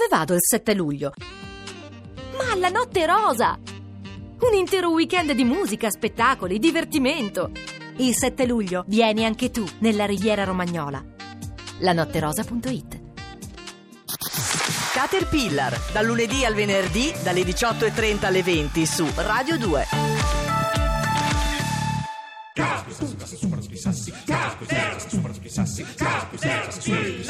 Dove vado il 7 luglio? Ma alla Notte Rosa! Un intero weekend di musica, spettacoli, divertimento. Il 7 luglio vieni anche tu nella Riviera Romagnola. lanotterosa.it Caterpillar, dal lunedì al venerdì, dalle 18.30 alle 20 su Radio 2. Are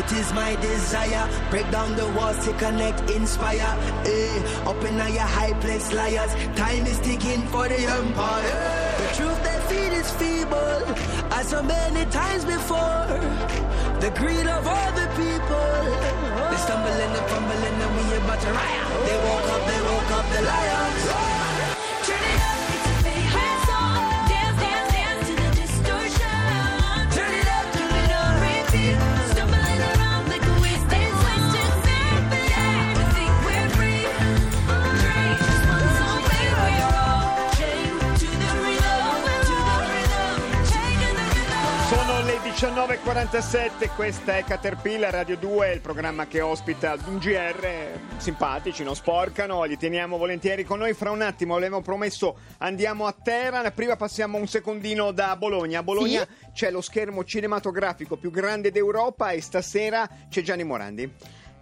It is my desire, break down the walls to connect, inspire. Eh, up in your high place, liars. Time is ticking for the empire. The truth they feed is feeble, as so many times before. The greed of all the people. They stumbling and fumbling, and we about to riot. They woke up, they woke up the lions. 19.47, questa è Caterpillar Radio 2, il programma che ospita un GR simpatici, non sporcano, li teniamo volentieri con noi. Fra un attimo, avevamo promesso, andiamo a Teheran, prima passiamo un secondino da Bologna. A Bologna c'è lo schermo cinematografico più grande d'Europa e stasera c'è Gianni Morandi.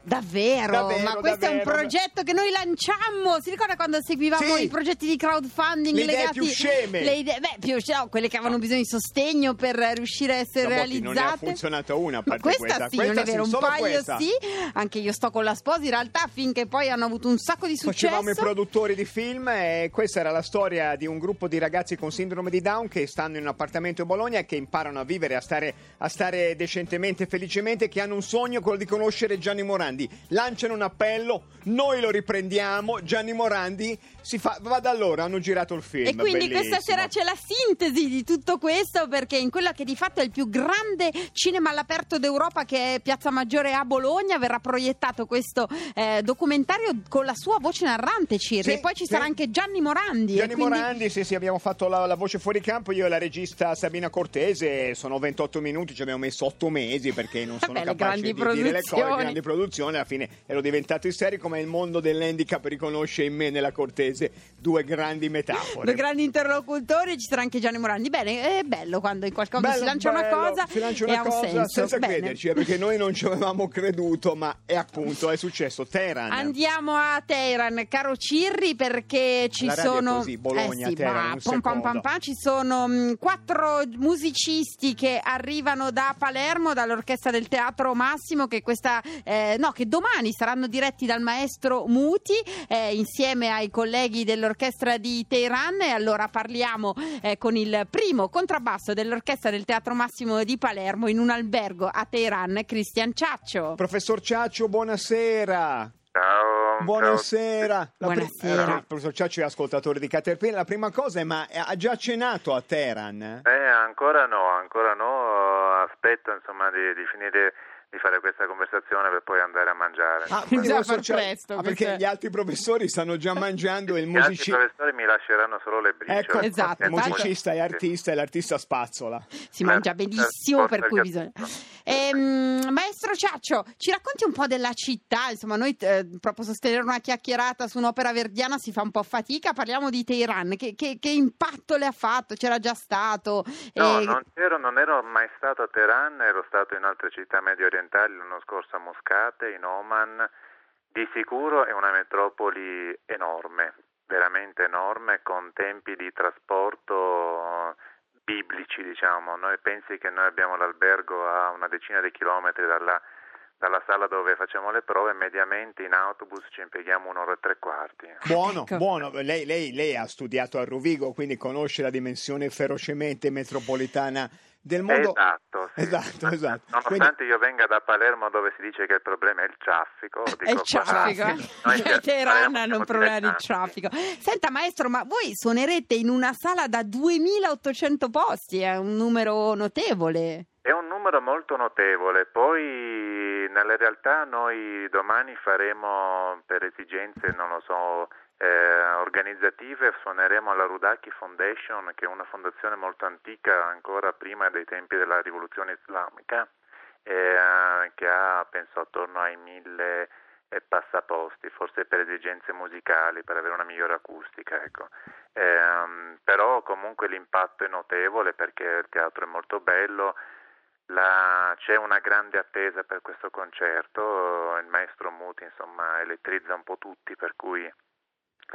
Davvero? Davvero, ma questo è un davvero. progetto che noi lanciammo. Si ricorda quando seguivamo Sì. i progetti di crowdfunding Le idee legati più sceme. Le idee, beh, più no, quelle che avevano bisogno di sostegno per riuscire a essere Stavolta non ne ha realizzate. funzionata una, a parte questa, questa. sì, Questa non è sì, vero, un solo paio questa. sì. Anche io sto con la sposa, in realtà, finché poi hanno avuto un sacco di successo. Facevamo i produttori di film e questa era la storia di un gruppo di ragazzi con sindrome di Down che stanno in un appartamento a Bologna e che imparano a vivere, a stare, a stare decentemente felicemente, che hanno un sogno, quello di conoscere Gianni Morandi. Morandi. Lanciano un appello, noi lo riprendiamo, Gianni Morandi si fa... Va da allora, hanno girato il film. E quindi bellissimo. questa sera c'è la sintesi di tutto questo perché in quella che di fatto è il più grande cinema all'aperto d'Europa che è Piazza Maggiore a Bologna verrà proiettato questo eh, documentario con la sua voce narrante Cirri Sì, e poi ci sì. sarà anche Gianni Morandi. e Gianni quindi- Morandi, sì, sì, abbiamo fatto la, la voce fuori campo, io e la regista Sabina Cortese, sono 28 minuti, ci abbiamo messo 8 mesi perché non sono Vabbè, le capace di dire le cose, grandi produzioni, alla fine ero diventato isterico, ma il mondo dell'handicap riconosce in me nella Cortese due grandi metafore. Due grandi interlocutori, ci sarà anche Gianni Morandi. Bene, è bello quando in qualche modo Bello, si lancia una bello, cosa si lancia e una cosa senso. senza Bene. crederci, eh, perché noi non ci avevamo creduto, ma è appunto, è successo. Teheran. Andiamo a Teheran, caro Cirri, perché ci radio è sono. così, Bologna, eh sì, Teheran, pom secondo. pam, ci sono mh, quattro musicisti che arrivano da Palermo, dall'orchestra del Teatro Massimo, che questa eh, no, che domani saranno diretti dal maestro Muti, eh, insieme ai colleghi dell'orchestra di Teheran. E allora parliamo eh, con il primo contrabbasso dell'orchestra del Teatro Massimo di Palermo in un albergo a Teheran, Cristian Ciaccio. Professor Ciaccio, buonasera. Ciao. Buonasera. La Buonasera. eh, il professor Ciaccio è ascoltatore di Caterpillar. La prima cosa è, ma ha già cenato a Teheran? Eh, ancora no, ancora no. Aspetto insomma di, di finire di fare questa conversazione per poi andare a mangiare. Ah, quindi Già Ciaccio- presto, ah, perché gli altri professori stanno già mangiando e il Gli altri musicista. professori mi lasceranno solo le briciole. Ecco, Esatto, il musicista è Sì. artista e l'artista spazzola. Si mangia Eh, benissimo, eh, per cui bisogna. Ehm, maestro Ciaccio, ci racconti un po' della città? Insomma, noi eh, proprio sostenere una chiacchierata su un'opera verdiana si fa un po' fatica. Parliamo di Teheran. Che, che- che impatto le ha fatto? C'era già stato? No, Eh, non ero, non ero mai stato a Teheran, ero stato in altre città medio orientali l'anno scorso a Moscate, in Oman. Di sicuro è una metropoli enorme, veramente enorme, con tempi di trasporto biblici, diciamo. Noi pensi che noi abbiamo l'albergo a una decina di chilometri dalla, dalla sala dove facciamo le prove, mediamente in autobus ci impieghiamo un'ora e tre quarti. Buono, Ecco. buono. Lei, lei- lei ha studiato a Rovigo, quindi conosce la dimensione ferocemente metropolitana del mondo. Esatto, sì. Esatto, esatto. Nonostante io venga da Palermo dove si dice che il problema è il traffico, È dico il traffico. qua- noi che a Teheran hanno un problema di traffico. Senta, maestro, ma voi suonerete in una sala da 2800 posti? È un numero notevole. È un numero molto notevole, poi nella realtà noi domani faremo per esigenze, non lo so, eh, organizzative, suoneremo alla Rudaki Foundation, che è una fondazione molto antica, ancora prima dei tempi della rivoluzione islamica, eh, che ha penso attorno ai mille e passaposti, forse per esigenze musicali, per avere una migliore acustica, ecco. Ehm, però comunque l'impatto è notevole perché il teatro è molto bello, la- c'è una grande attesa per questo concerto, il maestro Muti insomma elettrizza un po' tutti, per cui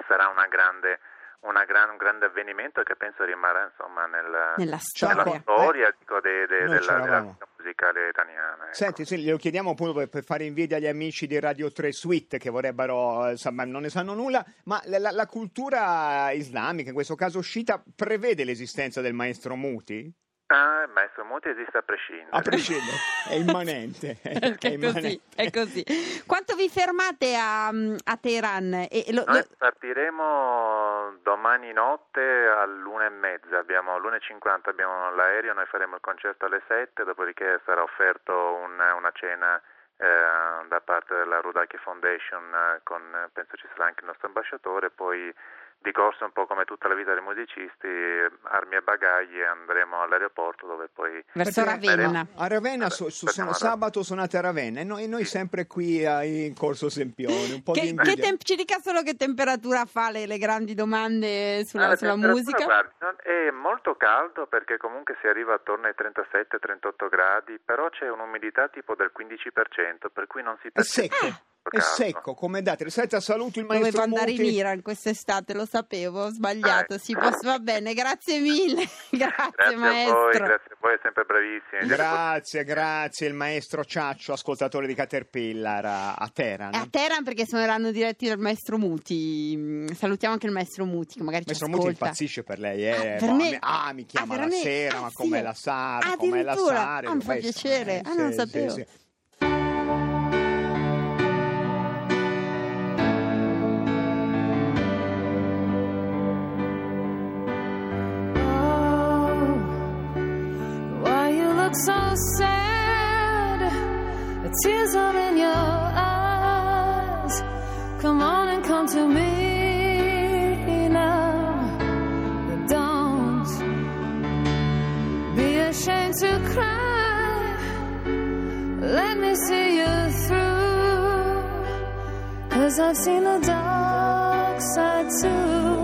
sarà una grande, una gran- un grande avvenimento che penso rimarrà insomma nel- Nella nella storia. storia dico, de- de- della, della musicale italiana. ecco. Senti, sì, glielo chiediamo appunto per, per fare invidia agli amici di Radio 3 Suite che vorrebbero, eh, insomma, non ne sanno nulla, ma la, la- la cultura islamica, in questo caso sciita, prevede l'esistenza del maestro Muti? Ah, il maestro Muti esiste a prescindere. A prescindere, è immanente. È, è così, immanente. è così. Quanto vi fermate a, a Teheran? E lo- Noi lo- partiremo domani notte all'una e mezza, abbiamo all'una e cinquanta abbiamo l'aereo, noi faremo il concerto alle sette, dopodiché sarà offerto un- una cena eh, da parte della Rudaki Foundation, eh, con, penso ci sarà anche il nostro ambasciatore, poi di corso un po' come tutta la vita dei musicisti, armi e bagagli e andremo all'aeroporto dove poi verso Ravenna. A Ravenna, su- su- Facciamo sono- sabato suonate a Ravenna e noi, noi sempre qui a- in Corso Sempione, un po' di Che, invidia. che temp- ci dica solo che temperatura fa le, le grandi domande sulla, Ah, la sulla musica? guardi, non- è molto caldo perché comunque si arriva attorno ai 37-38 gradi, però c'è un'umidità tipo del 15%, per cui non si È percepisce secco, molto è secco, come date. Senta, saluto il maestro Dovevo andare Muti. in Iran quest'estate, lo sapevo, ho sbagliato. Ah, Si può- va bene, grazie mille. grazie, Grazie a maestro. voi, grazie a voi, sempre bravissimi. Siete Grazie, grazie, il maestro Ciaccio, ascoltatore di Caterpillar a, a Teheran. A Teheran perché suoneranno diretti dal maestro Muti. Mm, Salutiamo anche il maestro Muti che magari Il maestro ci Muti ascolta. impazzisce per lei, eh. Ah, per Boh, me- mi- ah, mi chiama Ah, la veramente? sera, Ah, ma sì. com'è la Sara, com'è la Addirittura? Sara. Ah, mi fa piacere. eh, Ah, non sì, sapevo. sì, sì. So sad. The tears are in your eyes. Come on and come to me now. Don't be ashamed to cry. Let me see you through. Cause I've seen the dark side too.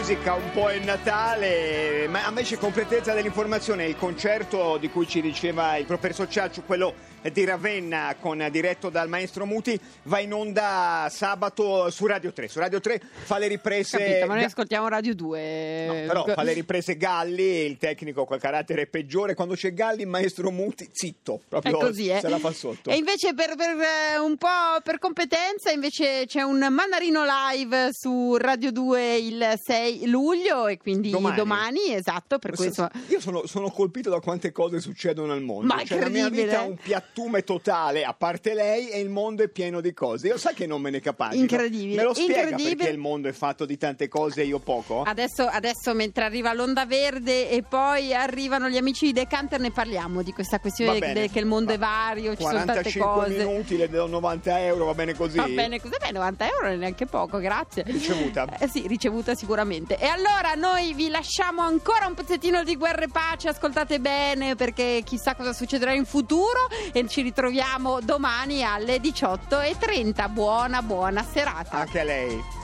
Musica un po' è Natale, ma invece completezza dell'informazione, il concerto di cui ci diceva il professor Ciaccio, quello di Ravenna con, diretto dal maestro Muti, va in onda sabato su Radio 3. Su Radio 3 fa le riprese... Capito, ma noi ascoltiamo Radio 2. No, però fa le riprese Galli, il tecnico col carattere peggiore. Quando c'è Galli, il maestro Muti, zitto, È proprio così, eh? se la fa sotto. E invece per, per, eh, un po' per competenza invece c'è un Mandarino live su Radio 2 il 6 luglio e quindi Domani. domani, esatto, per questo Io sono, sono colpito da quante cose succedono al mondo. Ma cioè, la mia incredibile. vita è un piattume totale, a parte lei, e il mondo è pieno di cose. Io sai che non me ne capacito. Incredibile, Me lo spiega incredibile. perché il mondo è fatto di tante cose e io poco? Adesso, adesso mentre arriva l'onda verde e poi arrivano gli amici di Decanter ne parliamo di questa questione bene. de- che il mondo è Va- vario, ci sono tante 45 cose. minuti, le do 90 euro, va bene così? Va bene, beh, 90 euro non è neanche poco, grazie. Ricevuta. Eh sì, ricevuta sicuramente. E allora noi vi lasciamo ancora un pezzettino di guerra e pace, ascoltate bene perché chissà cosa succederà in futuro e ci ritroviamo domani alle 18.30. Buona, buona serata. Anche a lei.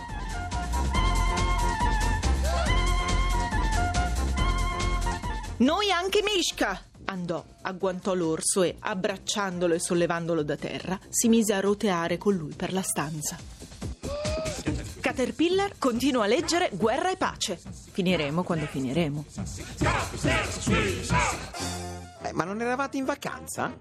Noi anche Mishka! Andò, agguantò l'orso e, abbracciandolo e sollevandolo da terra, si mise a roteare con lui per la stanza. Caterpillar continua a leggere Guerra e pace. Finiremo quando finiremo. Eh, ma non eravate in vacanza?